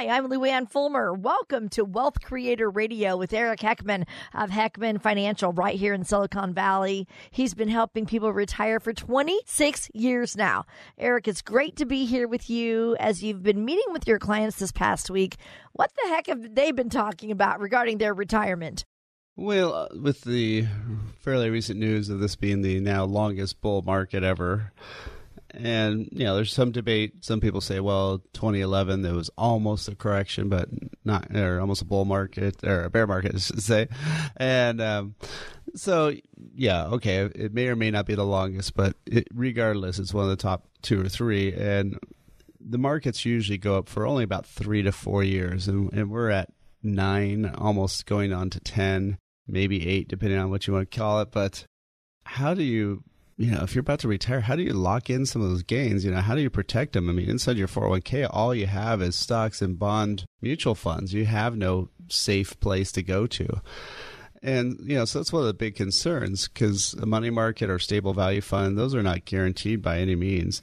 Hi, I'm Luann Fulmer. Welcome to Wealth Creator Radio with Eric Heckman of Heckman Financial right here in Silicon Valley. He's been helping people retire for 26 years now. Eric, it's great to be here with you as you've been meeting with your clients this past week. What the heck have they been talking about regarding their retirement? Well, uh, with the fairly recent news of this being the now longest bull market ever, and you know, there's some debate. Some people say, well, 2011 there was almost a correction, but not, or almost a bull market or a bear market, I should say. And um, so, yeah, okay, it may or may not be the longest, but it, regardless, it's one of the top two or three. And the markets usually go up for only about three to four years, and, and we're at nine, almost going on to ten, maybe eight, depending on what you want to call it. But how do you you know, if you're about to retire, how do you lock in some of those gains? You know, how do you protect them? I mean, inside your 401k, all you have is stocks and bond mutual funds. You have no safe place to go to. And, you know, so that's one of the big concerns because a money market or stable value fund, those are not guaranteed by any means.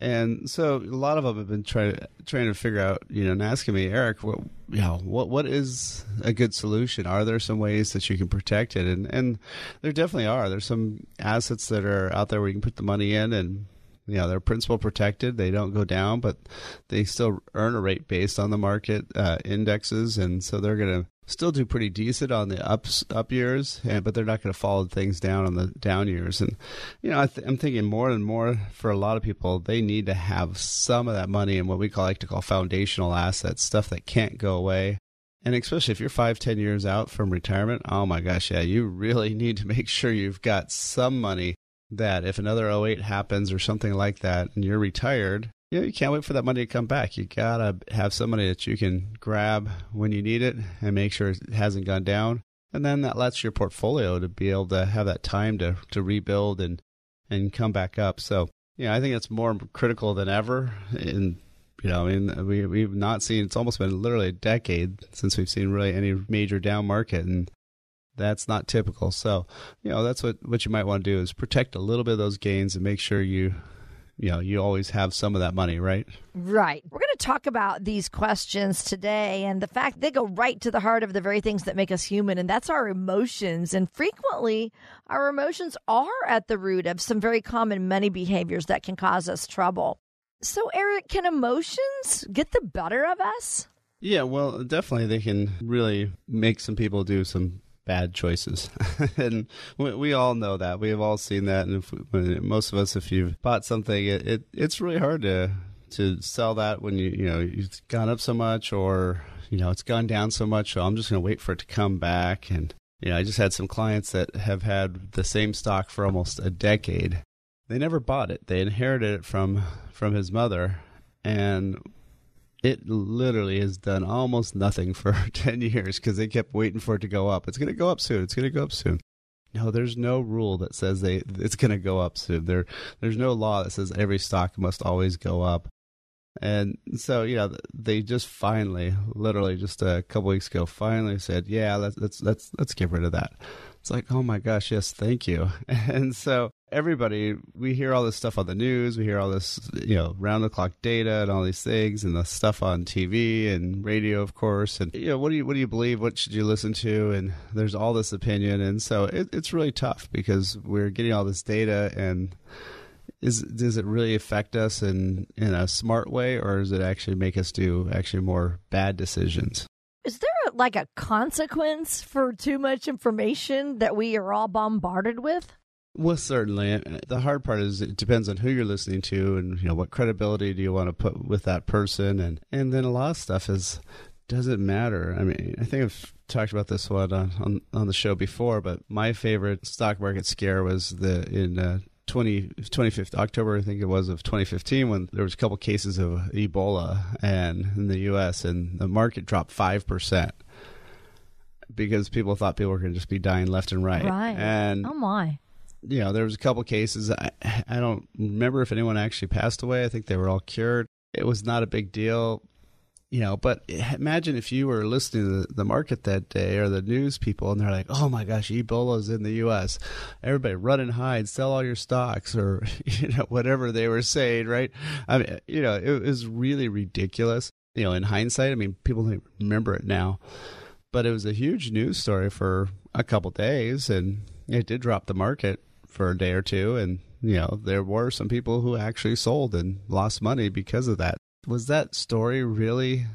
And so a lot of them have been trying to, trying to figure out, you know, and asking me, Eric, what, you know, what, what is a good solution? Are there some ways that you can protect it? And, and there definitely are. There's some assets that are out there where you can put the money in and you know, they're principal protected. They don't go down, but they still earn a rate based on the market uh, indexes, and so they're going to still do pretty decent on the ups up years, and, but they're not going to follow things down on the down years. And you know, I am thinking more and more for a lot of people, they need to have some of that money in what we call like to call foundational assets, stuff that can't go away. And especially if you're five, ten years out from retirement, oh my gosh, yeah, you really need to make sure you've got some money that if another 08 happens or something like that and you're retired, you, know, you can't wait for that money to come back. You gotta have some money that you can grab when you need it and make sure it hasn't gone down. And then that lets your portfolio to be able to have that time to, to rebuild and, and come back up. So, yeah, I think it's more critical than ever. And, you know, I mean, we, we've not seen, it's almost been literally a decade since we've seen really any major down market. And that's not typical. So, you know, that's what, what you might want to do is protect a little bit of those gains and make sure you, you know, you always have some of that money, right? Right. We're going to talk about these questions today and the fact they go right to the heart of the very things that make us human, and that's our emotions. And frequently, our emotions are at the root of some very common money behaviors that can cause us trouble. So, Eric, can emotions get the better of us? Yeah, well, definitely they can really make some people do some bad choices. and we, we, all know that. We have all seen that. And if, most of us, if you've bought something, it, it, it's really hard to to sell that when you you know it's gone up so much or you know it's gone down so much. So I'm just going to wait for it to come back. And you know, I just had some clients that have had the same stock for almost a decade. They never bought it. They inherited it from from his mother, and it literally has done almost nothing for 10 years because they kept waiting for it to go up. It's going to go up soon. It's going to go up soon. No, there's no rule that says they it's going to go up soon. There, there's no law that says every stock must always go up. And so, you know, they just finally, literally just a couple weeks ago, finally said, "Yeah, let's let's let's let's get rid of that." It's like, oh my gosh, yes, thank you. And so everybody, we hear all this stuff on the news, we hear all this, you know, round the clock data and all these things, and the stuff on TV and radio, of course. And you know, what do you what do you believe? What should you listen to? And there's all this opinion, and so it, it's really tough because we're getting all this data and. Is does it really affect us in in a smart way, or does it actually make us do actually more bad decisions? Is there a, like a consequence for too much information that we are all bombarded with? Well, certainly. The hard part is it depends on who you're listening to, and you know what credibility do you want to put with that person, and and then a lot of stuff is doesn't matter. I mean, I think I've talked about this one on on, on the show before, but my favorite stock market scare was the in uh, 20, 25th October, I think it was of 2015, when there was a couple cases of Ebola and in the U.S. and the market dropped five percent because people thought people were going to just be dying left and right. Right. And oh my. You know, there was a couple cases. I, I don't remember if anyone actually passed away. I think they were all cured. It was not a big deal, you know. But imagine if you were listening to the market that day or the news people, and they're like, "Oh my gosh, Ebola's in the U.S. Everybody run and hide, sell all your stocks, or you know whatever they were saying." Right? I mean, you know, it was really ridiculous. You know, in hindsight, I mean, people don't remember it now, but it was a huge news story for a couple days, and it did drop the market for a day or two and you know there were some people who actually sold and lost money because of that. Was that story really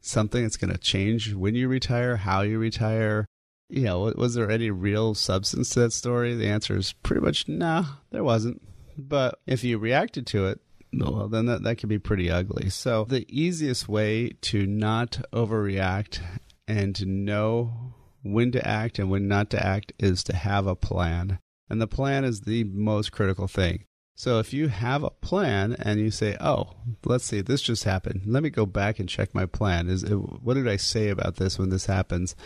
something that's going to change when you retire how you retire? You know was there any real substance to that story? The answer is pretty much no there wasn't. But if you reacted to it well then that, that can be pretty ugly. So the easiest way to not overreact and to know when to act and when not to act is to have a plan and the plan is the most critical thing. So if you have a plan and you say, "Oh, let's see, this just happened. Let me go back and check my plan. Is it, what did I say about this when this happens?"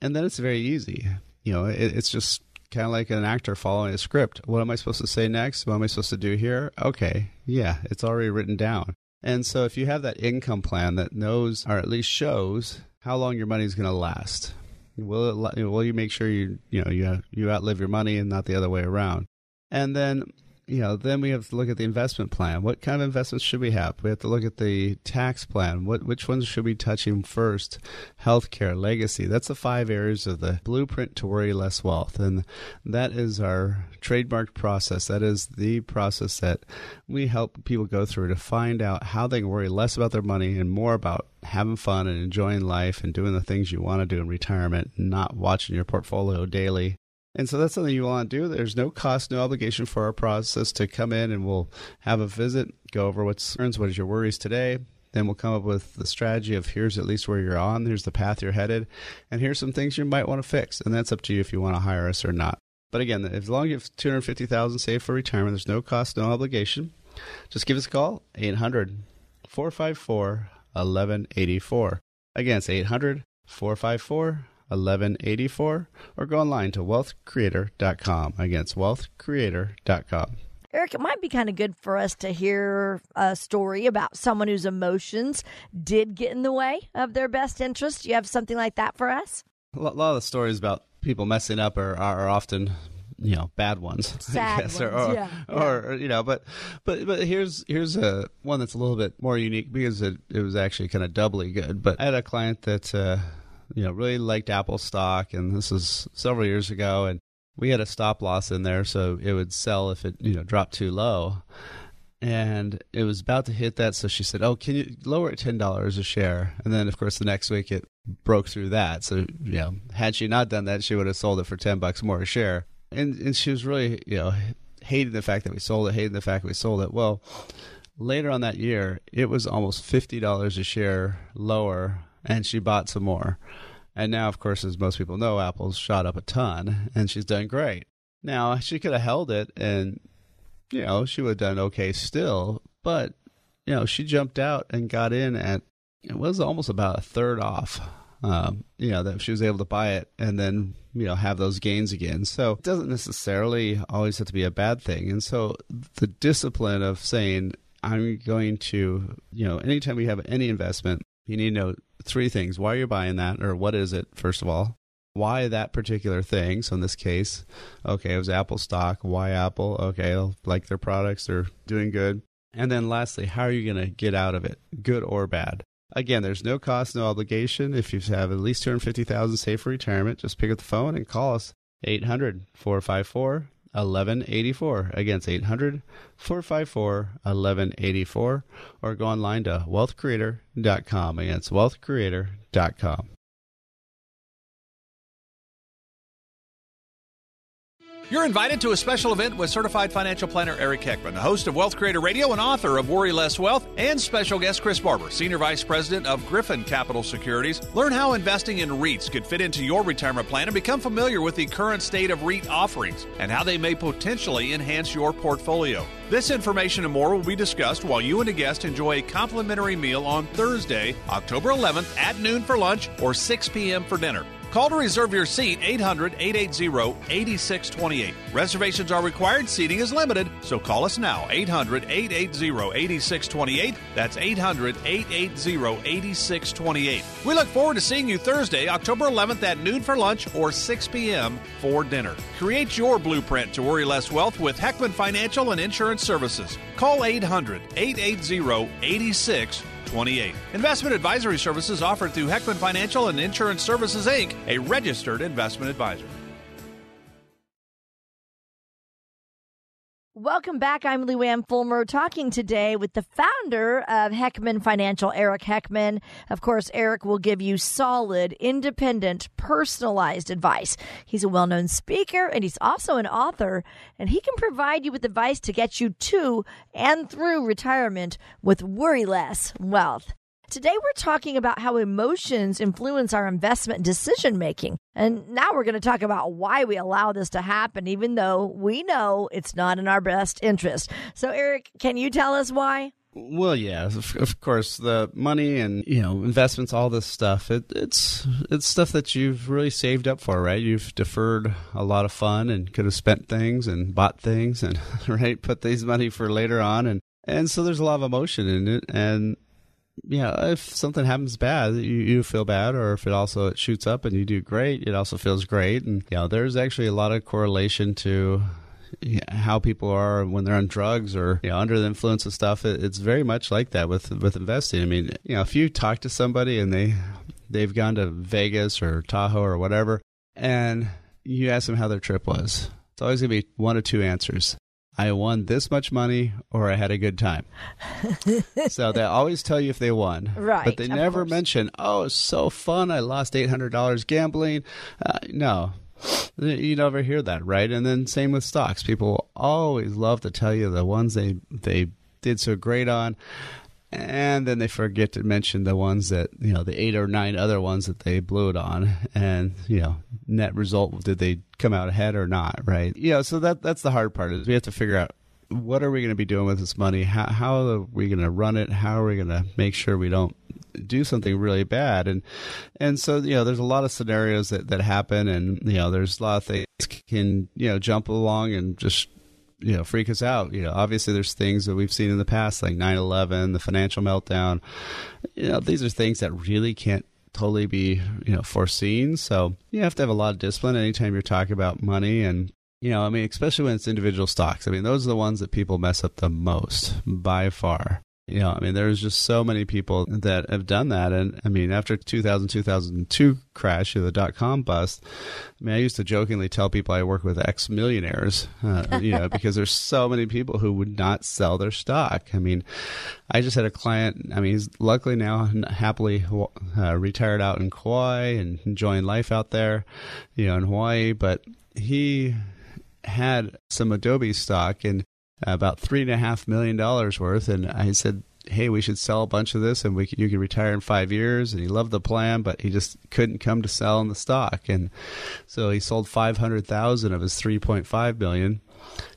And then it's very easy. You know, it, it's just kind of like an actor following a script. What am I supposed to say next? What am I supposed to do here? Okay, yeah, it's already written down. And so if you have that income plan that knows or at least shows how long your money is going to last, Will it, will you make sure you you know you you outlive your money and not the other way around? And then you know then we have to look at the investment plan. What kind of investments should we have? We have to look at the tax plan. What which ones should we touch touching first? Healthcare, legacy. That's the five areas of the blueprint to worry less wealth, and that is our trademarked process. That is the process that we help people go through to find out how they can worry less about their money and more about having fun and enjoying life and doing the things you want to do in retirement, not watching your portfolio daily. And so that's something you want to do. There's no cost, no obligation for our process to come in and we'll have a visit, go over what's what is your worries today. Then we'll come up with the strategy of here's at least where you're on, here's the path you're headed, and here's some things you might want to fix. And that's up to you if you want to hire us or not. But again, as long as you have 250000 saved for retirement, there's no cost, no obligation. Just give us a call, 800 454 1184. Again, it's 800 454 1184 or go online to wealthcreator.com. Again, it's wealthcreator.com. Eric, it might be kind of good for us to hear a story about someone whose emotions did get in the way of their best interest. Do you have something like that for us? A lot of the stories about people messing up are, are often you know bad ones Sad I guess, ones, or, or, yeah, or, you know but but but here's here's a one that's a little bit more unique because it, it was actually kind of doubly good but i had a client that uh you know really liked apple stock and this is several years ago and we had a stop loss in there so it would sell if it you know dropped too low. And it was about to hit that so she said oh can you lower it $10 a share? And then of course the next week it broke through that. So you know had she not done that she would have sold it for 10 bucks more a share. And and she was really you know hating the fact that we sold it, hating the fact that we sold it. Well, later on that year, it was almost fifty dollars a share lower, and she bought some more. And now, of course, as most people know, Apple's shot up a ton, and she's done great. Now she could have held it, and you know she would have done okay still, but you know she jumped out and got in at it was almost about a third off um, you know, that she was able to buy it and then, you know, have those gains again. So it doesn't necessarily always have to be a bad thing. And so the discipline of saying, I'm going to, you know, anytime we have any investment, you need to know three things. Why are you buying that? Or what is it, first of all? Why that particular thing? So in this case, okay, it was Apple stock. Why Apple? Okay, I like their products. They're doing good. And then lastly, how are you going to get out of it, good or bad? Again, there's no cost, no obligation. If you have at least 250000 saved for retirement, just pick up the phone and call us 800 454 1184. Again, it's 800 454 1184. Or go online to wealthcreator.com. Again, it's wealthcreator.com. You're invited to a special event with certified financial planner Eric Heckman, the host of Wealth Creator Radio and author of Worry Less Wealth, and special guest Chris Barber, Senior Vice President of Griffin Capital Securities. Learn how investing in REITs could fit into your retirement plan and become familiar with the current state of REIT offerings and how they may potentially enhance your portfolio. This information and more will be discussed while you and a guest enjoy a complimentary meal on Thursday, October 11th at noon for lunch or 6 p.m. for dinner. Call to reserve your seat 800 880 8628. Reservations are required, seating is limited, so call us now 800 880 8628. That's 800 880 8628. We look forward to seeing you Thursday, October 11th at noon for lunch or 6 p.m. for dinner. Create your blueprint to worry less wealth with Heckman Financial and Insurance Services. Call 800 880 8628. 28. Investment advisory services offered through Heckman Financial and Insurance Services, Inc., a registered investment advisor. Welcome back. I'm Lou Ann Fulmer talking today with the founder of Heckman Financial, Eric Heckman. Of course, Eric will give you solid, independent, personalized advice. He's a well known speaker and he's also an author, and he can provide you with advice to get you to and through retirement with worry less wealth. Today, we're talking about how emotions influence our investment decision making. And now we're going to talk about why we allow this to happen, even though we know it's not in our best interest. So, Eric, can you tell us why? Well, yeah, of, course, the money and you know investments, all this stuff. It, it's it's stuff that you've really saved up for, right? You've deferred a lot of fun and could have spent things and bought things and right put these money for later on, and and so there's a lot of emotion in it, and yeah, if something happens bad, you, you feel bad, or if it also it shoots up and you do great, it also feels great. And you know, there's actually a lot of correlation to how people are when they're on drugs or you know, under the influence of stuff. It, it's very much like that with with investing. I mean, you know, if you talk to somebody and they they've gone to Vegas or Tahoe or whatever, and you ask them how their trip was, it's always gonna be one or two answers. I won this much money or I had a good time. so they always tell you if they won. Right. But they never course. mention, oh, it's so fun. I lost $800 gambling. Uh, no. You never hear that, right? And then same with stocks. People always love to tell you the ones they they did so great on and then they forget to mention the ones that you know the eight or nine other ones that they blew it on. And you know net result did they come out ahead or not right? Yeah so that that's the hard part is we have to figure out what are we going to be doing with this money? How, how are we going to run it? How are we going to make sure we don't do something really bad? And and so you know there's a lot of scenarios that that happen and you know there's a lot of things can you know jump along and just you know freak us out. You know obviously there's things that we've seen in the past like 9-11 the financial meltdown. You know these are things that really can't totally be you know foreseen. So you have to have a lot of discipline anytime you're talking about money and you know i mean especially when it's individual stocks. I mean those are the ones that people mess up the most by far you know, I mean, there's just so many people that have done that. And I mean, after 2000, 2002 crash, the dot com bust, I mean, I used to jokingly tell people I work with ex millionaires, uh, you know, because there's so many people who would not sell their stock. I mean, I just had a client, I mean, he's luckily now happily uh, retired out in Kauai and enjoying life out there, you know, in Hawaii, but he had some Adobe stock and about three and a half million dollars worth, and I said, "Hey, we should sell a bunch of this, and we you can retire in five years." And he loved the plan, but he just couldn't come to sell in the stock, and so he sold five hundred thousand of his three point five million,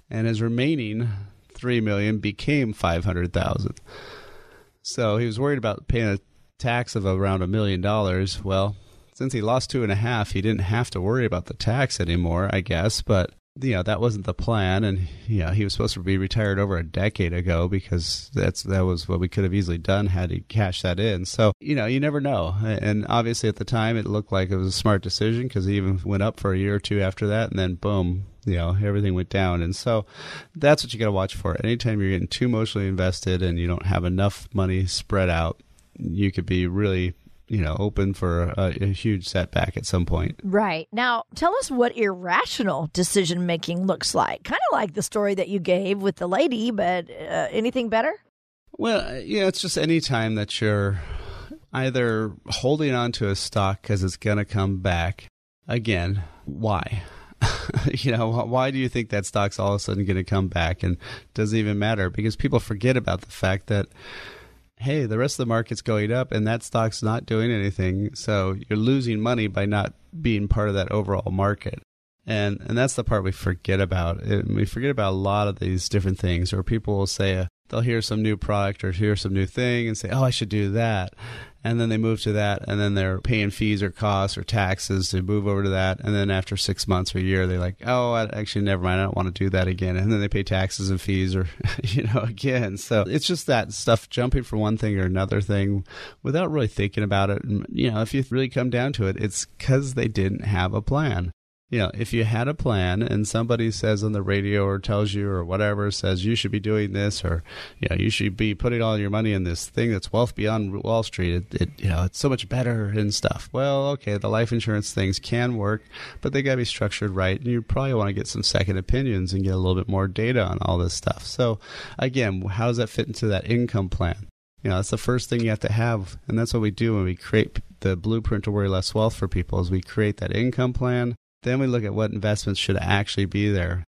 and his remaining three million became five hundred thousand. So he was worried about paying a tax of around a million dollars. Well, since he lost two and a half, he didn't have to worry about the tax anymore, I guess. But you know that wasn't the plan and you know he was supposed to be retired over a decade ago because that's that was what we could have easily done had he cashed that in. So you know you never know. And obviously at the time it looked like it was a smart decision because he even went up for a year or two after that and then boom you know everything went down. And so that's what you got to watch for. Anytime you're getting too emotionally invested and you don't have enough money spread out you could be really you know open for a, a, huge setback at some point. Right now, tell us what irrational decision making looks like. Kind of like the story that you gave with the lady, but uh, anything better? Well, uh, yeah, it's just any time that you're either holding on to a stock because it's going to come back. Again, why? you know, why do you think that stock's all of a sudden going to come back and doesn't even matter? Because people forget about the fact that hey, the rest of the market's going up and that stock's not doing anything. So you're losing money by not being part of that overall market. And and that's the part we forget about. We forget about a lot of these different things, or people will say uh, they'll hear some new product or hear some new thing and say, "Oh, I should do that," and then they move to that, and then they're paying fees or costs or taxes to move over to that, and then after six months or a year, they're like, "Oh, I, actually, never mind, I don't want to do that again," and then they pay taxes and fees or you know again. So it's just that stuff jumping from one thing or another thing without really thinking about it. And, you know, if you really come down to it, it's because they didn't have a plan you know, if you had a plan and somebody says on the radio or tells you or whatever says you should be doing this or you know you should be putting all your money in this thing that's wealth beyond Wall Street, it, it you know it's so much better and stuff. Well, okay, the life insurance things can work, but they got to be structured right, and you probably want to get some second opinions and get a little bit more data on all this stuff. So, again, how does that fit into that income plan? You know, that's the first thing you have to have, and that's what we do when we create the blueprint to worry less wealth for people. Is we create that income plan then we look at what investments should actually be there.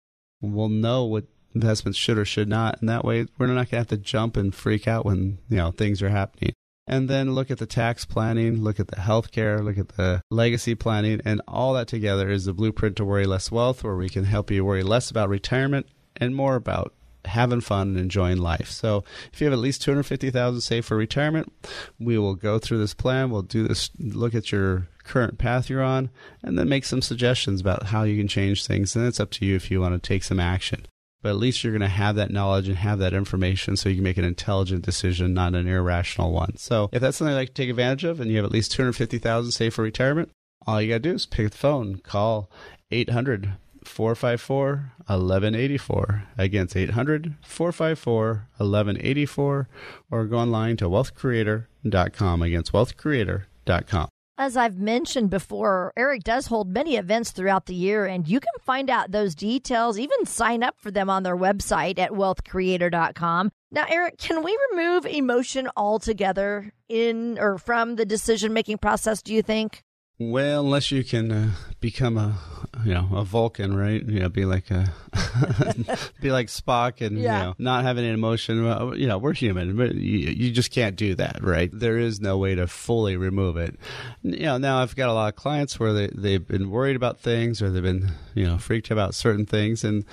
We'll know what investments should or should not, and that way we're not going to have to jump and freak out when you know things are happening. And then look at the tax planning, look at the healthcare, look at the legacy planning, and all that together is the blueprint to worry less wealth, where we can help you worry less about retirement and more about having fun and enjoying life. So if you have at least 250,000 saved for retirement, we will go through this plan. We'll do this look at your current path you're on, and then make some suggestions about how you can change things. And it's up to you if you want to take some action. But at least you're going to have that knowledge and have that information so you can make an intelligent decision, not an irrational one. So if that's something you'd like to take advantage of and you have at least 250000 saved for retirement, all you got to do is pick the phone, call 800 454 1184. Again, it's 800 454 1184 or go online to wealthcreator.com. Again, it's wealthcreator.com. As I've mentioned before, Eric does hold many events throughout the year, and you can find out those details, even sign up for them on their website at wealthcreator.com. Now, Eric, can we remove emotion altogether in or from the decision making process, do you think? Well, unless you can uh, become a, you know, a Vulcan, right? You know, be like a, be like Spock, and yeah. you know, not have any emotion. Well, you know, we're human, but you, you, just can't do that, right? There is no way to fully remove it. You know, now I've got a lot of clients where they they've been worried about things, or they've been, you know, freaked about certain things, and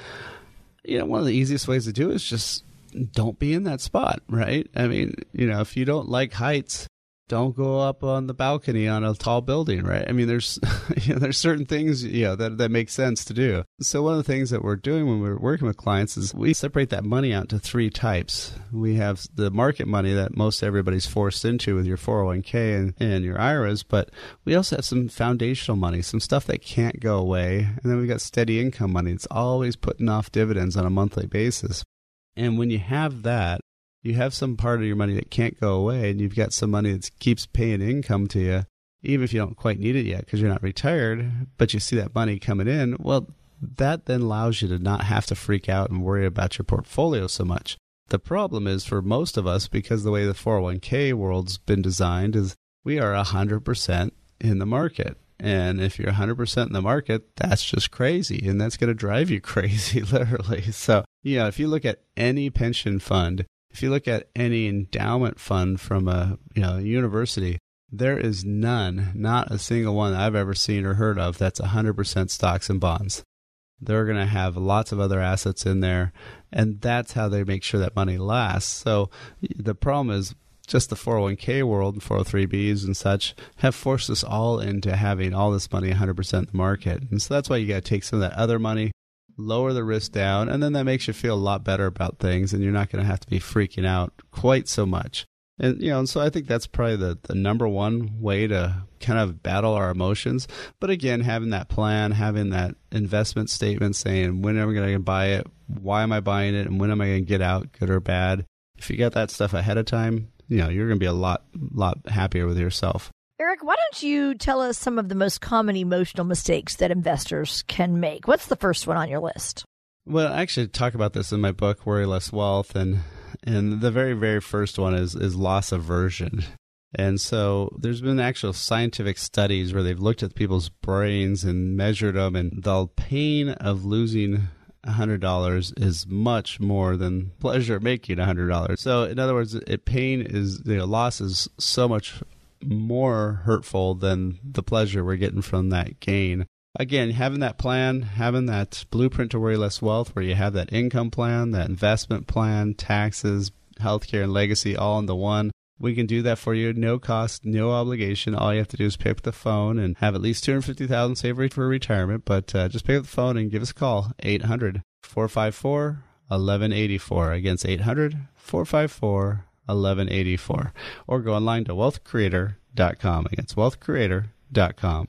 you know, one of the easiest ways to do it is just don't be in that spot, right? I mean, you know, if you don't like heights don't go up on the balcony on a tall building, right? I mean, there's you know, there's certain things you know that that make sense to do. So one of the things that we're doing when we're working with clients is we separate that money out to three types. We have the market money that most everybody's forced into with your 401k and, and your IRAs, but we also have some foundational money, some stuff that can't go away, and then we've got steady income money. It's always putting off dividends on a monthly basis. And when you have that, you have some part of your money that can't go away, and you've got some money that keeps paying income to you, even if you don't quite need it yet because you're not retired, but you see that money coming in. Well, that then allows you to not have to freak out and worry about your portfolio so much. The problem is for most of us, because the way the 401k world's been designed, is we are 100% in the market. And if you're 100% in the market, that's just crazy. And that's going to drive you crazy, literally. So, you know, if you look at any pension fund, if you look at any endowment fund from a you know university, there is none, not a single one I've ever seen or heard of that's 100% stocks and bonds. They're going to have lots of other assets in there, and that's how they make sure that money lasts. So the problem is just the 401k world and 403bs and such have forced us all into having all this money 100% in the market. And so that's why you got to take some of that other money, lower the risk down, and then that makes you feel a lot better about things, and you're not going to have to be freaking out quite so much. And you know, and so I think that's probably the, the number one way to kind of battle our emotions. But again, having that plan, having that investment statement saying when am I going to buy it, why am I buying it, and when am I going to get out, good or bad. If you get that stuff ahead of time, you know, you're going to be a lot lot happier with yourself. Eric, why don't you tell us some of the most common emotional mistakes that investors can make? What's the first one on your list? Well, I actually talk about this in my book, Worry Less Wealth, and and the very very first one is is loss aversion. And so there's been actual scientific studies where they've looked at people's brains and measured them, and the pain of losing $100 is much more than pleasure making $100. So, in other words, it, pain is, you know, loss is so much more hurtful than the pleasure we're getting from that gain. Again, having that plan, having that blueprint to worry less wealth, where you have that income plan, that investment plan, taxes, healthcare, and legacy all in the one. We can do that for you, no cost, no obligation. All you have to do is pick up the phone and have at least 250000 saved for retirement. But uh, just pick up the phone and give us a call, 800 454 1184. Against 800 454 1184. Or go online to wealthcreator.com. Against wealthcreator.com.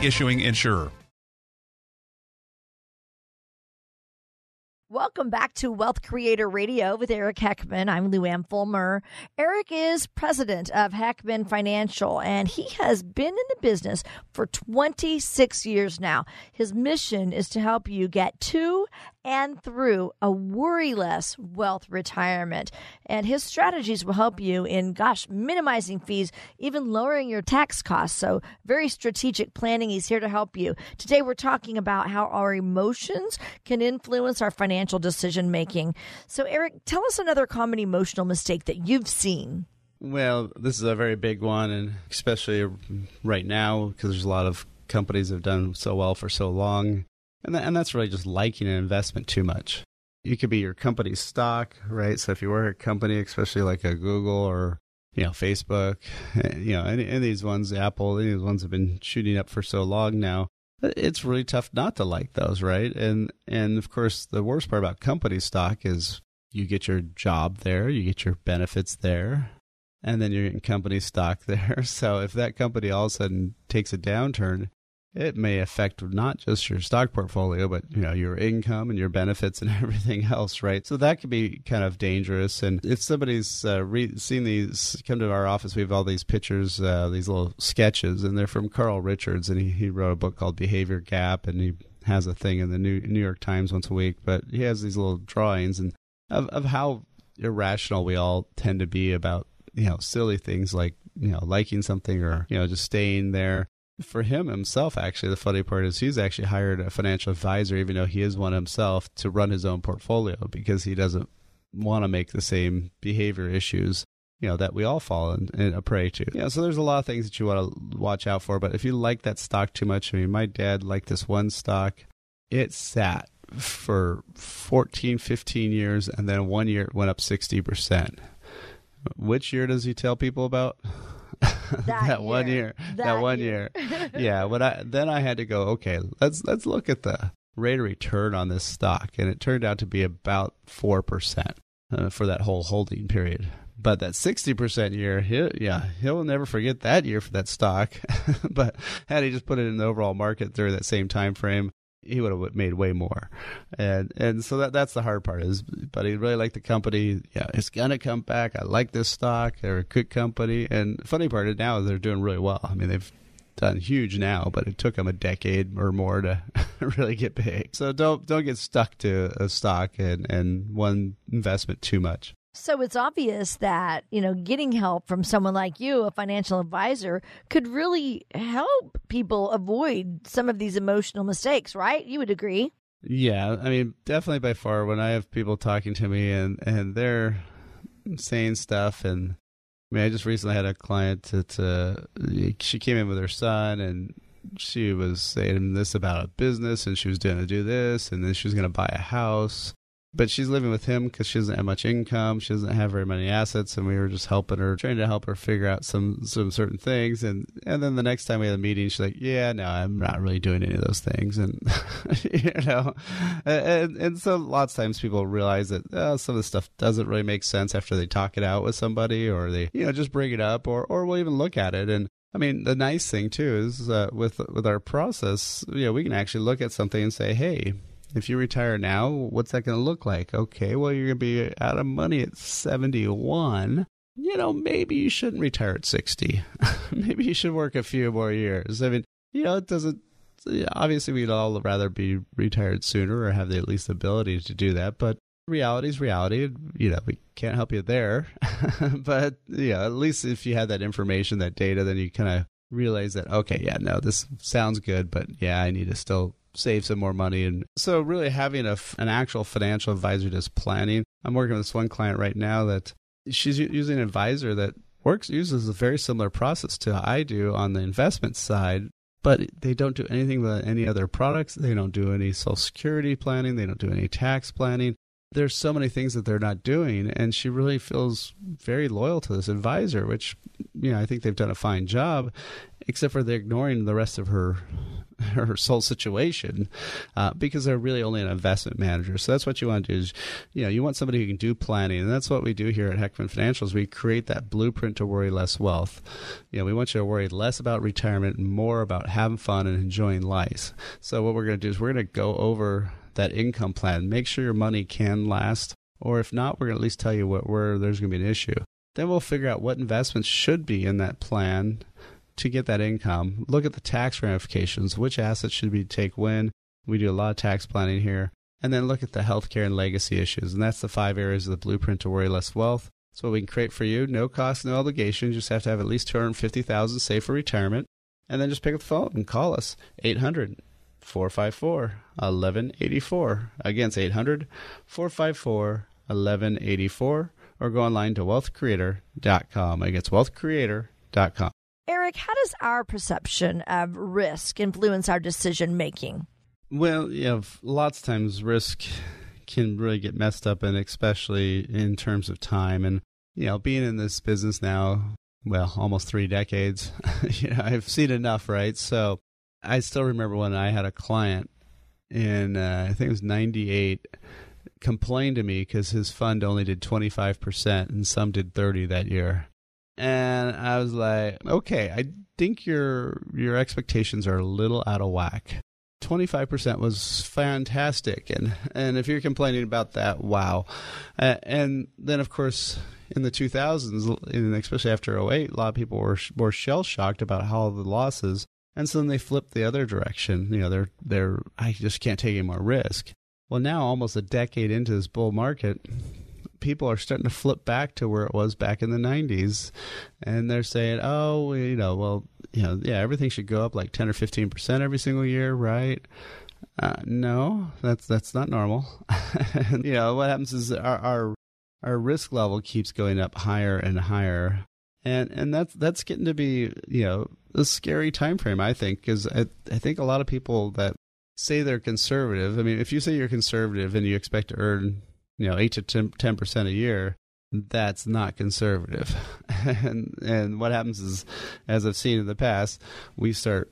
issuing insurer. Welcome back to Wealth Creator Radio with Eric Heckman. I'm Lou Ann Fulmer. Eric is president of Heckman Financial, and he has been in the business for 26 years now. His mission is to help you get to and through a worryless wealth retirement. And his strategies will help you in, gosh, minimizing fees, even lowering your tax costs. So, very strategic planning. He's here to help you. Today, we're talking about how our emotions can influence our financial decision making. So, Eric, tell us another common emotional mistake that you've seen. Well, this is a very big one, and especially right now because there's a lot of companies that have done so well for so long and, and that's really just liking an investment too much. You could be your company's stock, right? So if you work at a company, especially like a Google or you know Facebook, eh, you know any, any of these ones, Apple, any of these ones have been shooting up for so long now. It's really tough not to like those, right? And and of course, the worst part about company stock is you get your job there, you get your benefits there, and then you're in company stock there. So if that company all of a sudden takes a downturn, it may affect not just your stock portfolio, but you know your income and your benefits and everything else, right? So that could be kind of dangerous. And if somebody's uh, re- seen these, come to our office, we have all these pictures, uh, these little sketches, and they're from Carl Richards, and he, he wrote a book called Behavior Gap, and he has a thing in the New New York Times once a week. But he has these little drawings and of of how irrational we all tend to be about you know silly things like you know liking something or you know just staying there for him himself actually the funny part is he's actually hired a financial advisor even though he is one himself to run his own portfolio because he doesn't want to make the same behavior issues you know that we all fall in, in a prey to. Yeah so there's a lot of things that you want to watch out for but if you like that stock too much i mean my dad liked this one stock. It sat for 14 15 years and then one year it went up 60% which year does he tell people about that, that one year. That, That one year. year. yeah. But I then I had to go. Okay, let's let's look at the rate of return on this stock, and it turned out to be about four percent uh, for that whole holding period. But that sixty percent year, he, yeah, he'll never forget that year for that stock. but had he just put it in the overall market during that same time frame, he would have made way more. And and so that that's the hard part is but he really liked the company. Yeah, it's gonna come back. I like this stock. They're a good company. And funny part is now they're doing really well. I mean they've done huge now, but it took them a decade or more to really get big. So don't don't get stuck to a stock and, and one investment too much. So it's obvious that, you know, getting help from someone like you, a financial advisor, could really help people avoid some of these emotional mistakes, right? You would agree. Yeah, I mean, definitely by far when I have people talking to me and and they're saying stuff and I mean, I just recently had a client that uh, she came in with her son and she was saying this about a business and she was going to do this and then she was going to buy a house but she's living with him because she doesn't have much income. She doesn't have very many assets, and we were just helping her, trying to help her figure out some some certain things. And and then the next time we had a meeting, she's like, "Yeah, no, I'm not really doing any of those things." And you know, and and so lots of times people realize that oh, some of the stuff doesn't really make sense after they talk it out with somebody, or they you know just bring it up, or or we'll even look at it and. I mean, the nice thing too is uh, with with our process, you know, we can actually look at something and say, "Hey, if you retire now, what's that going to look like? Okay, well, you're going to be out of money at 71. You know, maybe you shouldn't retire at 60. maybe you should work a few more years. I mean, you know, it doesn't. Obviously, we'd all rather be retired sooner or have the at least ability to do that. But reality is reality. You know, we can't help you there. but, yeah, at least if you had that information, that data, then you kind of realize that, okay, yeah, no, this sounds good, but yeah, I need to still save some more money. And so, really having a, an actual financial advisor just planning. I'm working with this one client right now that she's using an advisor that works uses a very similar process to I do on the investment side, but they don't do anything with any other products. They don't do any social security planning. They don't do any tax planning. There's so many things that they're not doing, and she really feels very loyal to this advisor, which you know I think they've done a fine job, except for they're ignoring the rest of her her sole situation uh, because they're really only an investment manager. So that's what you want to do is, you know, you want somebody who can do planning, and that's what we do here at Heckman Financials. We create that blueprint to worry less wealth. You know, we want you to worry less about retirement and more about having fun and enjoying life. So what we're going to do is we're going to go over that income plan, make sure your money can last, or if not, we're going to at least tell you what where there's going to be an issue. Then we'll figure out what investments should be in that plan to get that income, look at the tax ramifications, which assets should we take when. We do a lot of tax planning here. And then look at the healthcare and legacy issues. And that's the five areas of the blueprint to worry less wealth. That's what we can create for you. No cost, no obligation. You just have to have at least 250000 saved for retirement. And then just pick up the phone and call us. 800 454 1184. Again, it's 800 454 1184. Or go online to wealthcreator.com. Again, it's wealthcreator.com. Eric, how does our perception of risk influence our decision making? Well, you know, lots of times risk can really get messed up, and especially in terms of time. And you know, being in this business now, well, almost three decades, you know, I've seen enough, right? So I still remember when I had a client in, uh, I think it was '98, complained to me because his fund only did 25% and some did 30 that year. And I was like, okay, I think your your expectations are a little out of whack. 25% was fantastic. And and if you're complaining about that wow. Uh, and then of course in the 2000s and especially after 08 a lot of people were more shell shocked about how the losses and so then they flip the other direction. You know they're they're I just can't take any more risk. Well now almost a decade into this bull market people are starting to flip back to where it was back in the 90s and they're saying oh you know well you know yeah everything should go up like 10 or 15% every single year right? Uh, no that's that's not normal. You know what happens is our, our our risk level keeps going up higher and higher. And and that's that's getting to be you know a scary time frame i think because I, I think a lot of people that say they're conservative i mean if you say you're conservative and you expect to earn you know eight to ten percent a year, that's not conservative. and and what happens is, as I've seen in the past, we start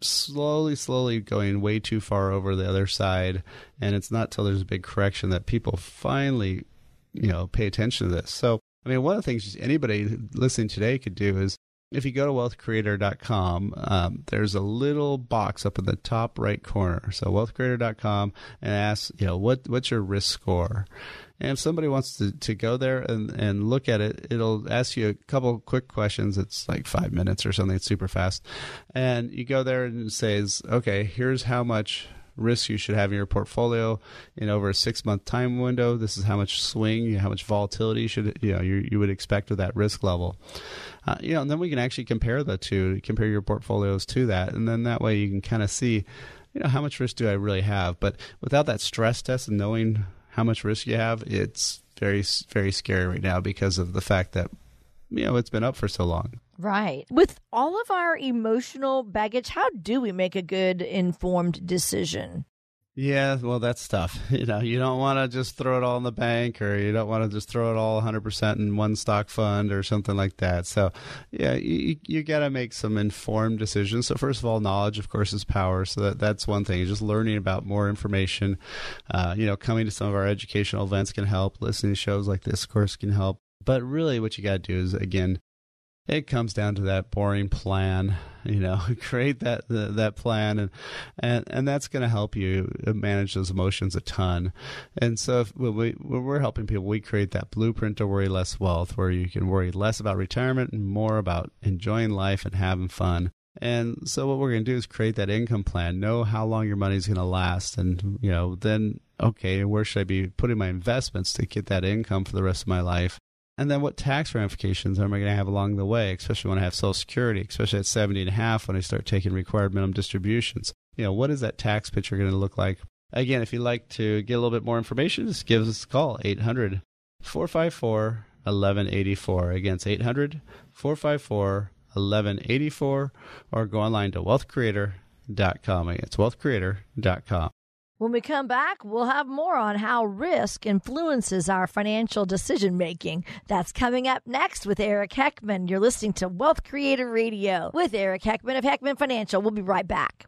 slowly, slowly going way too far over the other side, and it's not till there's a big correction that people finally, you know, pay attention to this. So. I mean, one of the things anybody listening today could do is if you go to wealthcreator.com, um, there's a little box up in the top right corner. So wealthcreator.com and ask, you know, what what's your risk score? And if somebody wants to, to go there and, and look at it, it'll ask you a couple quick questions. It's like five minutes or something. It's super fast. And you go there and it says, okay, here's how much risk you should have in your portfolio in over a six month time window. This is how much swing, how much volatility you should you know you, you would expect with that risk level. Uh, you know, and then we can actually compare the two, compare your portfolios to that, and then that way you can kind of see you know, how much risk do I really have? But without that stress test and knowing how much risk you have, it's very, very scary right now because of the fact that, you know, it's been up for so long. Right. With all of our emotional baggage, how do we make a good informed decision? Yeah, well, that's tough. You know, you don't want to just throw it all in the bank, or you don't want to just throw it all 100% in one stock fund or something like that. So, yeah, you, you got to make some informed decisions. So, first of all, knowledge, of course, is power. So that that's one thing. Just learning about more information. Uh, you know, coming to some of our educational events can help. Listening to shows like this, of course, can help. But really, what you got to do is again it comes down to that boring plan you know create that that plan and and and that's going to help you manage those emotions a ton and so if, we, when we're helping people we create that blueprint to worry less wealth where you can worry less about retirement and more about enjoying life and having fun and so what we're going to do is create that income plan, know how long your money is going to last, and you know then okay, where should I be putting my investments to get that income for the rest of my life? And then what tax ramifications am I going to have along the way, especially when I have Social Security, especially at 70 and a half when I start taking required minimum distributions? You know, what is that tax picture going to look like? Again, if you'd like to get a little bit more information, just give us a call, 800 454 1184. Again, it's 800 454 1184, or go online to wealthcreator.com. It's wealthcreator.com. When we come back, we'll have more on how risk influences our financial decision making. That's coming up next with Eric Heckman. You're listening to Wealth Creator Radio with Eric Heckman of Heckman Financial. We'll be right back.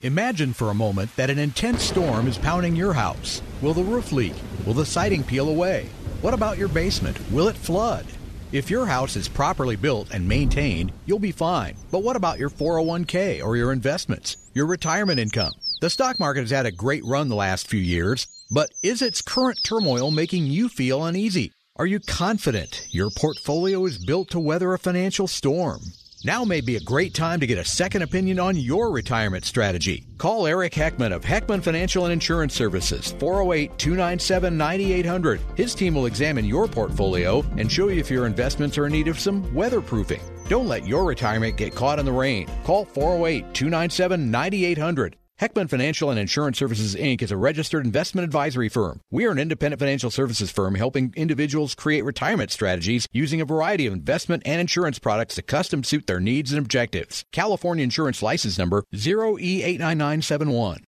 Imagine for a moment that an intense storm is pounding your house. Will the roof leak? Will the siding peel away? What about your basement? Will it flood? If your house is properly built and maintained, you'll be fine. But what about your 401k or your investments, your retirement income? The stock market has had a great run the last few years, but is its current turmoil making you feel uneasy? Are you confident your portfolio is built to weather a financial storm? Now may be a great time to get a second opinion on your retirement strategy. Call Eric Heckman of Heckman Financial and Insurance Services, 408 297 9800. His team will examine your portfolio and show you if your investments are in need of some weatherproofing. Don't let your retirement get caught in the rain. Call 408 297 9800. Heckman Financial and Insurance Services Inc. is a registered investment advisory firm. We are an independent financial services firm helping individuals create retirement strategies using a variety of investment and insurance products to custom suit their needs and objectives. California Insurance License Number 0E89971.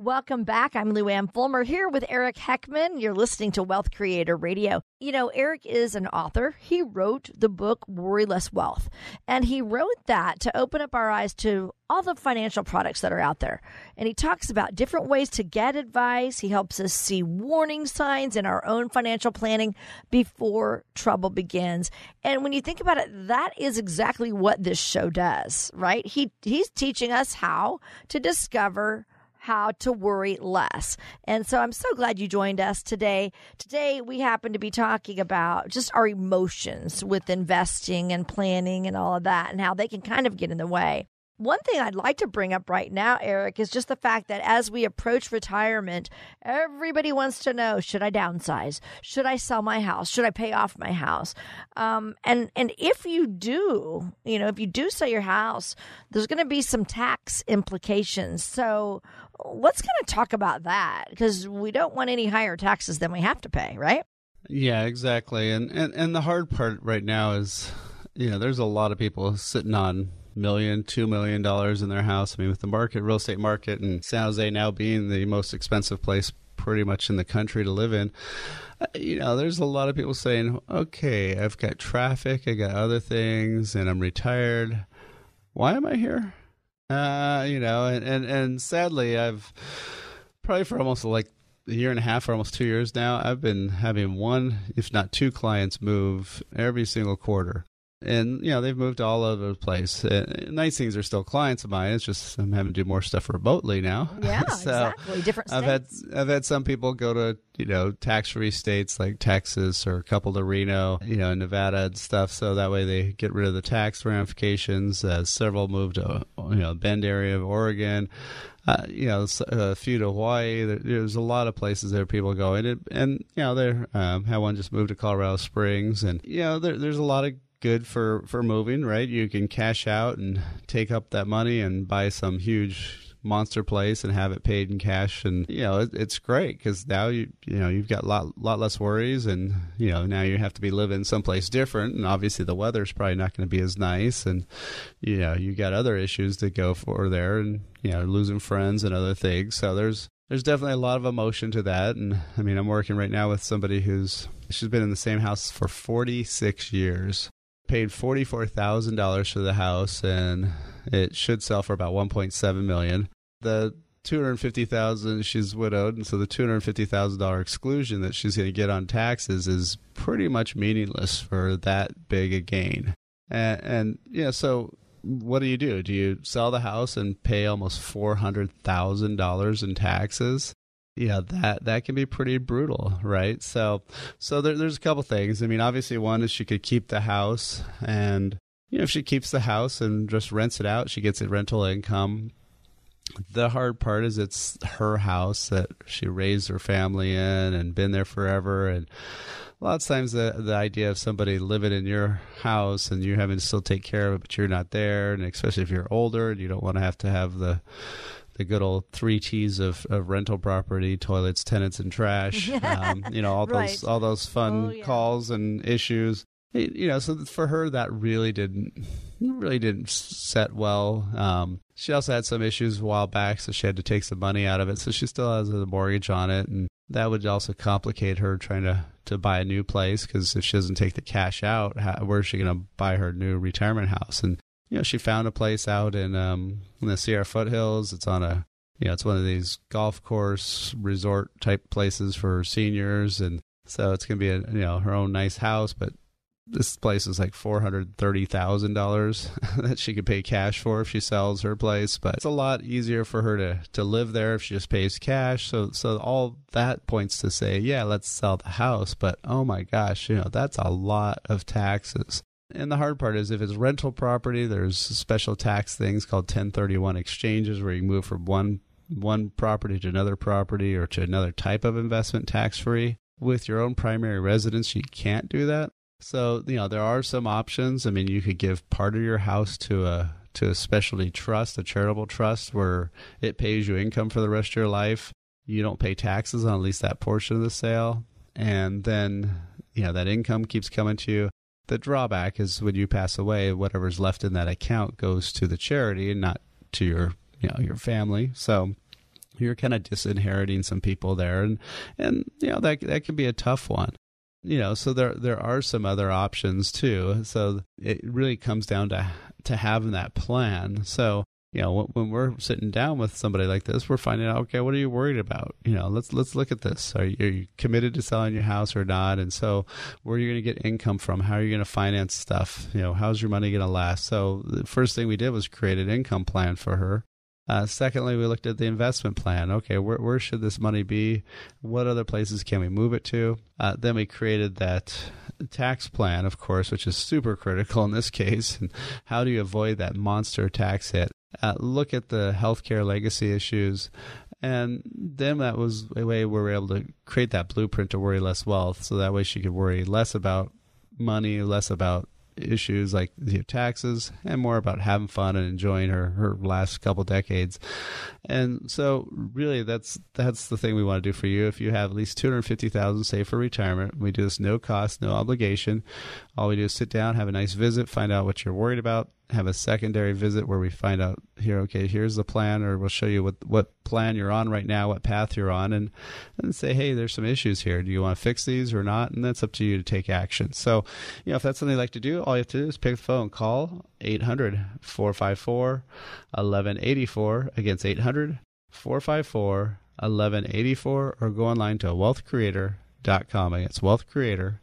Welcome back. I'm Lou Ann Fulmer here with Eric Heckman. You're listening to Wealth Creator Radio. You know, Eric is an author. He wrote the book Worry Less Wealth, and he wrote that to open up our eyes to all the financial products that are out there. And he talks about different ways to get advice. He helps us see warning signs in our own financial planning before trouble begins. And when you think about it, that is exactly what this show does, right? He he's teaching us how to discover how to worry less. And so I'm so glad you joined us today. Today, we happen to be talking about just our emotions with investing and planning and all of that and how they can kind of get in the way. One thing I'd like to bring up right now, Eric, is just the fact that as we approach retirement, everybody wants to know: Should I downsize? Should I sell my house? Should I pay off my house? Um, and and if you do, you know, if you do sell your house, there's going to be some tax implications. So let's kind of talk about that because we don't want any higher taxes than we have to pay, right? Yeah, exactly. And and and the hard part right now is, you know, there's a lot of people sitting on million, two million dollars in their house. I mean, with the market, real estate market, and San Jose now being the most expensive place pretty much in the country to live in, uh, you know, there's a lot of people saying, "Okay, I've got traffic, I got other things, and I'm retired. Why am I here?" Uh, you know, and, and, and sadly, I've probably for almost like a year and a half or almost two years now, I've been having one, if not two clients move every single quarter and you know they've moved all over the place. Uh, nice things are still clients of mine. It's just I'm having to do more stuff remotely now. Yeah, so exactly. Different. States. I've had I've had some people go to you know tax free states like Texas or a couple to Reno, you know Nevada and stuff. So that way they get rid of the tax ramifications. Uh, several moved to you know Bend area of Oregon. Uh, you know, a few to Hawaii. There's a lot of places there people go, and it, and you know, there um, had one just moved to Colorado Springs, and you know, there, there's a lot of good for for moving, right? You can cash out and take up that money and buy some huge monster place and have it paid in cash. And you know it, it's great because now you you know you've got a lot lot less worries and you know now you have to be living someplace different. And obviously the weather's probably not going to be as nice. And you know you got other issues to go for there and you know losing friends and other things. So there's there's definitely a lot of emotion to that. And i mean i'm working right now with somebody who's she's been in the same house for 46 years paid $44,000 for the house and it should sell for about 1.7 million. The 250,000 she's widowed and so the $250,000 exclusion that she's going to get on taxes is pretty much meaningless for that big a gain. And, and yeah, so what do you do? Do you sell the house and pay almost $400,000 in taxes? Yeah, that that can be pretty brutal, right? So, so there, there's a couple things. I mean, obviously, one is she could keep the house, and you know, if she keeps the house and just rents it out, she gets a rental income. The hard part is it's her house that she raised her family in and been there forever, and a lot of times the the idea of somebody living in your house and you having to still take care of it, but you're not there, and especially if you're older and you don't want to have to have the the good old three T's of, of rental property, toilets, tenants, and trash. um, you know, all Right. those all those fun Oh, yeah. calls and issues. You know, so for her that really didn't really didn't set well. Um, she also had some issues a while back, so she had to take some money out of it. So she still has a mortgage on it, and that would also complicate her trying to to buy a new place because if she doesn't take the cash out, how, where's she going to buy her new retirement house? And you know, she found a place out in um in the Sierra foothills. It's on a you know, it's one of these golf course resort type places for seniors and so it's gonna be a you know, her own nice house, but this place is like four hundred thirty thousand dollars that she could pay cash for if she sells her place. But it's a lot easier for her to, to live there if she just pays cash. So so all that points to say, yeah, let's sell the house. But oh my gosh, you know, that's a lot of taxes. And the hard part is if it's rental property, there's special tax things called 1031 exchanges where you move from one one property to another property or to another type of investment tax free. With your own primary residence, you can't do that. So, you know, there are some options. I mean, you could give part of your house to a to a specialty trust, a charitable trust where it pays you income for the rest of your life. You don't pay taxes on at least that portion of the sale. And then, you know, that income keeps coming to you. The drawback is when you pass away, whatever's left in that account goes to the charity and not to your, you know, your family. So you're kind of disinheriting some people there and and you know that that can be a tough one. You know so there there are some other options too. So it really comes down to to having that plan. So you know when, we're sitting down with somebody like this we're finding out okay what are you worried about? You know let's let's look at this. Are you, are you committed to selling your house or not? And so where are you going to get income from? How are you going to finance stuff? You know how's your money going to last? So the first thing we did was create an income plan for her. Uh, secondly, we looked at the investment plan. Okay, where, where should this money be? What other places can we move it to? Uh, then we created that tax plan, of course, which is super critical in this case. And how do you avoid that monster tax hit? Uh, look at the healthcare legacy issues. And then that was a way we were able to create that blueprint to worry less wealth. So that way she could worry less about money, less about issues like you know, taxes and more about having fun and enjoying her, her last couple decades. And so really that's that's the thing we want to do for you. If you have at least 250,000 saved for retirement, we do this no cost, no obligation. All we do is sit down, have a nice visit, find out what you're worried about, have a secondary visit where we find out here okay here's the plan or we'll show you what what plan you're on right now what path you're on and and say hey there's some issues here. Do you want to fix these or not? And that's up to you to take action. So you know if that's something you'd like to do all you have to do is pick the phone call 800 454 1184 against 800 454 1184 or go online to wealthcreator.com against wealthcreator.com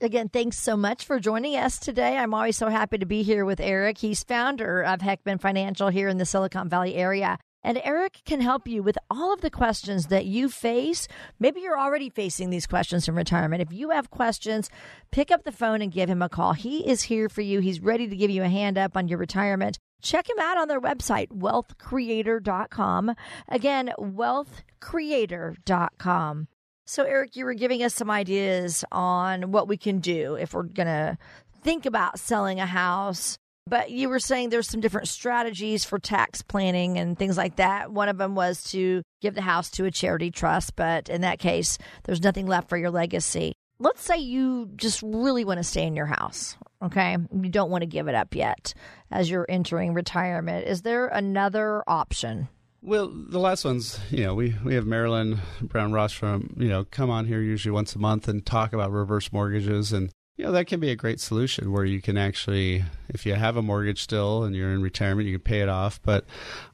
Again, thanks so much for joining us today. I'm always so happy to be here with Eric. He's founder of Heckman Financial here in the Silicon Valley area. And Eric can help you with all of the questions that you face. Maybe you're already facing these questions in retirement. If you have questions, pick up the phone and give him a call. He is here for you. He's ready to give you a hand up on your retirement. Check him out on their website, wealthcreator.com. Again, wealthcreator.com. So, Eric, you were giving us some ideas on what we can do if we're going to think about selling a house, but you were saying there's some different strategies for tax planning and things like that. One of them was to give the house to a charity trust, but in that case, there's nothing left for your legacy. Let's say you just really want to stay in your house, okay? You don't want to give it up yet as you're entering retirement. Is there another option? Well, the last ones, you know, we, we have Marilyn Brown Ross from, you know, come on here usually once a month and talk about reverse mortgages. And, you know, that can be a great solution where you can actually, if you have a mortgage still and you're in retirement, you can pay it off. But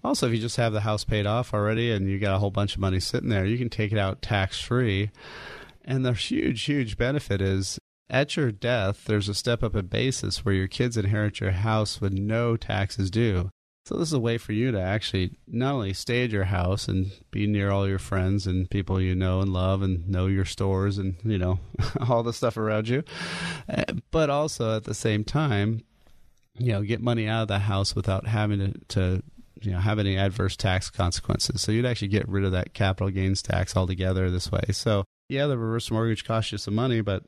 also, if you just have the house paid off already and you got a whole bunch of money sitting there, you can take it out tax free. And the huge, huge benefit is at your death, there's a step up in basis where your kids inherit your house with no taxes due. So this is a way for you to actually not only stay at your house and be near all your friends and people you know and love and know your stores and you know all the stuff around you, eh, but also at the same time, you know, get money out of the house without having to, to you know have any adverse tax consequences. So you'd actually get rid of that capital gains tax altogether this way. So yeah, the reverse mortgage costs you some money, but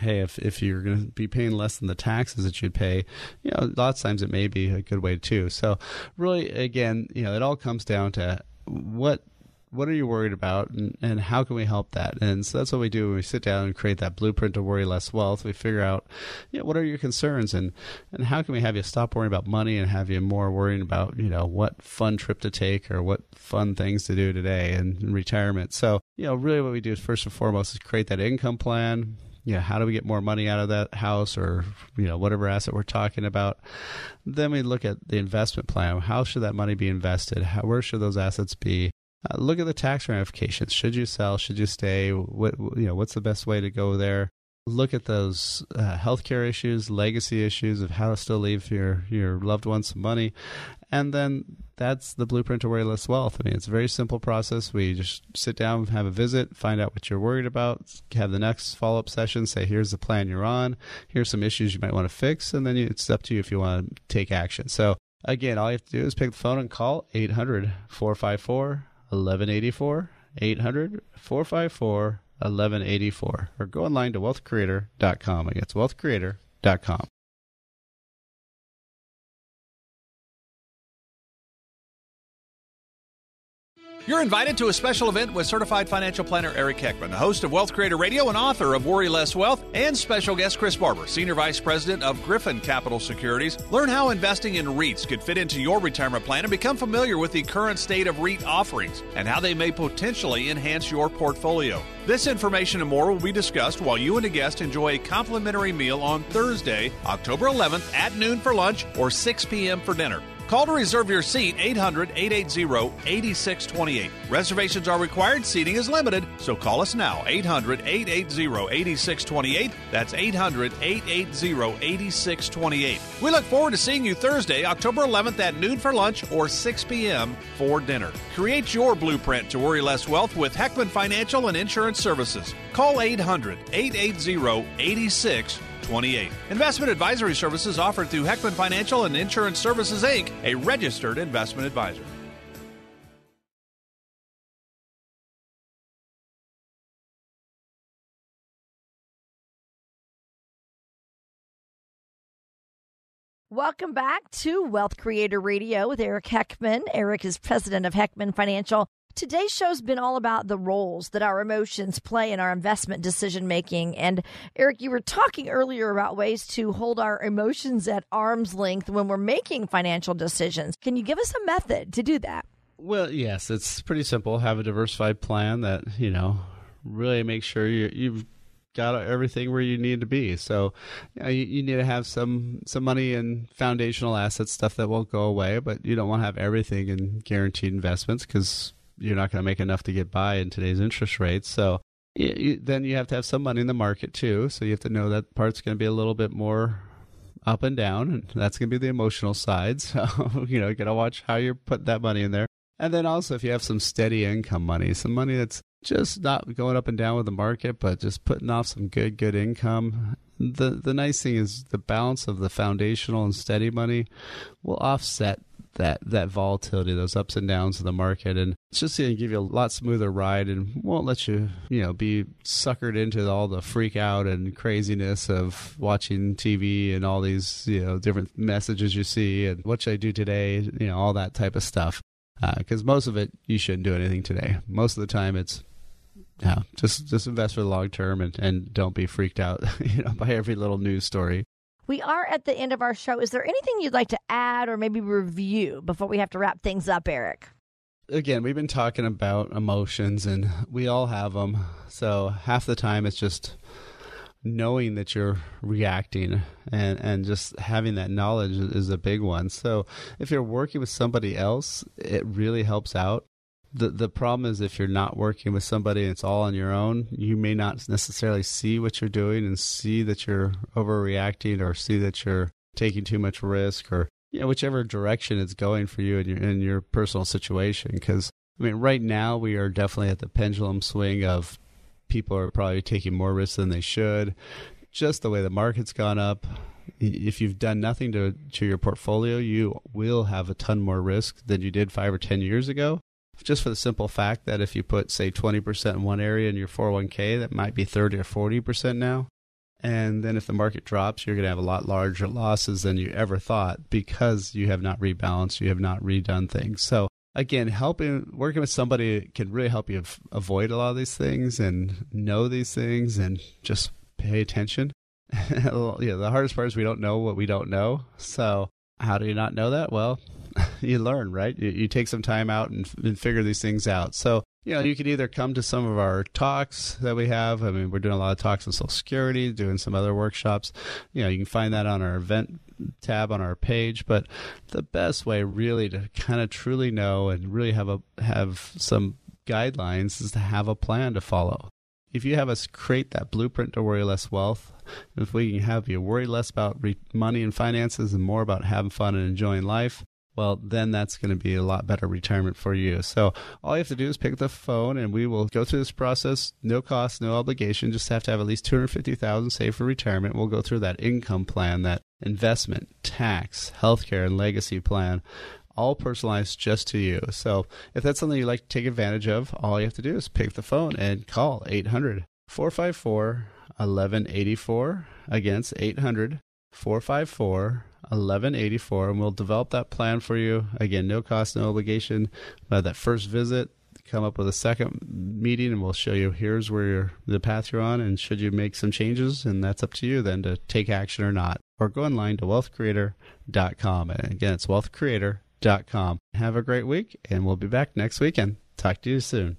hey, if if you're going to be paying less than the taxes that you'd pay, you know, lots of times it may be a good way too. So really, again, you know, it all comes down to what what are you worried about and, and how can we help that? And so that's what we do when we sit down and create that blueprint to worry less wealth. We figure out you know, what are your concerns and and how can we have you stop worrying about money and have you more worrying about you know what fun trip to take or what fun things to do today in retirement? So you know really what we do is first and foremost is create that income plan you know, how do we get more money out of that house or, you know, whatever asset we're talking about. Then we look at the investment plan. How should that money be invested? How, where should those assets be? Uh, look at the tax ramifications. Should you sell? Should you stay? What, you know, what's the best way to go there? Look at those uh, healthcare issues, legacy issues of how to still leave your, your loved ones some money. And then that's the blueprint to worry less wealth. I mean, it's a very simple process. We just sit down, have a visit, find out what you're worried about, have the next follow up session, say, here's the plan you're on, here's some issues you might want to fix, and then it's up to you if you want to take action. So, again, all you have to do is pick the phone and call 800 454 1184. 800 454 1184. Or go online to wealthcreator.com. It's wealthcreator.com. You're invited to a special event with certified financial planner Eric Heckman, the host of Wealth Creator Radio and author of Worry Less Wealth, and special guest Chris Barber, Senior Vice President of Griffin Capital Securities. Learn how investing in REITs could fit into your retirement plan and become familiar with the current state of REIT offerings and how they may potentially enhance your portfolio. This information and more will be discussed while you and a guest enjoy a complimentary meal on Thursday, October 11th at noon for lunch or 6 p.m. for dinner. Call to reserve your seat 800 880 8628. Reservations are required, seating is limited, so call us now 800 880 8628. That's 800 880 8628. We look forward to seeing you Thursday, October 11th at noon for lunch or 6 p.m. for dinner. Create your blueprint to worry less wealth with Heckman Financial and Insurance Services. Call 800 880 8628. 28. Investment advisory services offered through Heckman Financial and Insurance Services, Inc., a registered investment advisor. Welcome back to Wealth Creator Radio with Eric Heckman. Eric is president of Heckman Financial. Today's show's been all about the roles that our emotions play in our investment decision making. And Eric, you were talking earlier about ways to hold our emotions at arm's length when we're making financial decisions. Can you give us a method to do that? Well, yes, it's pretty simple. Have a diversified plan that, you know, really make sure you, you've got everything where you need to be. So you, know, you, you, need to have some some money in foundational assets, stuff that won't go away, but you don't want to have everything in guaranteed investments because you're not going to make enough to get by in today's interest rates. So you, then you have to have some money in the market too. So you have to know that part's going to be a little bit more up and down, and that's going to be the emotional side. So you know, you got to watch how you put that money in there. And then also, if you have some steady income money, some money that's just not going up and down with the market, but just putting off some good, good income. The the nice thing is the balance of the foundational and steady money will offset that that volatility, those ups and downs of the market, and it's just going to give you a lot smoother ride and won't let you you know be suckered into all the freak out and craziness of watching TV and all these you know different messages you see and what should I do today, you know all that type of stuff. Because uh, most of it you shouldn't do anything today. Most of the time it's yeah, just just invest for the long term and, and don't be freaked out, you know, by every little news story. We are at the end of our show. Is there anything you'd like to add or maybe review before we have to wrap things up, Eric? Again, we've been talking about emotions and we all have them. So half the time it's just knowing that you're reacting and, and just having that knowledge is a big one. So if you're working with somebody else, it really helps out the the problem is if you're not working with somebody and it's all on your own, you may not necessarily see what you're doing and see that you're overreacting or see that you're taking too much risk or you know, whichever direction it's going for you in your in your personal situation. Because I mean, right now we are definitely at the pendulum swing of people are probably taking more risks than they should. Just the way the market's gone up, if you've done nothing to to your portfolio, you will have a ton more risk than you did five or ten years ago just for the simple fact that if you put, say, 20% in one area in your 401k, that might be 30 or 40% now. And then if the market drops, you're going to have a lot larger losses than you ever thought because you have not rebalanced, you have not redone things. So again, helping working with somebody can really help you avoid a lot of these things and know these things and just pay attention. yeah, the hardest part is we don't know what we don't know. So how do you not know that? Well, you learn, right? You, you, take some time out and, and figure these things out. So, you know, you could either come to some of our talks that we have. I mean, we're doing a lot of talks on Social Security, doing some other workshops. You know, you can find that on our event tab on our page. But the best way, really, to kind of truly know and really have a have some guidelines is to have a plan to follow. If you have us create that blueprint to worry less wealth, if we can have you worry less about re- money and finances and more about having fun and enjoying life, well, then that's going to be a lot better retirement for you. So all you have to do is pick up the phone and we will go through this process. No cost, no obligation. Just have to have at least 250000 saved for retirement. We'll go through that income plan, that investment, tax, healthcare, and legacy plan all personalized just to you. So if that's something you'd like to take advantage of, all you have to do is pick the phone and call 800 454 1184 against 800 454 1184 and we'll develop that plan for you. Again no cost no obligation. That first visit come up with a second meeting and we'll show you here's where you're, the path you're on and should you make some changes and that's up to you then to take action or not. Or go online to wealthcreator.com and again it's wealthcreator.com have a great week and we'll be back next weekend. Talk to you soon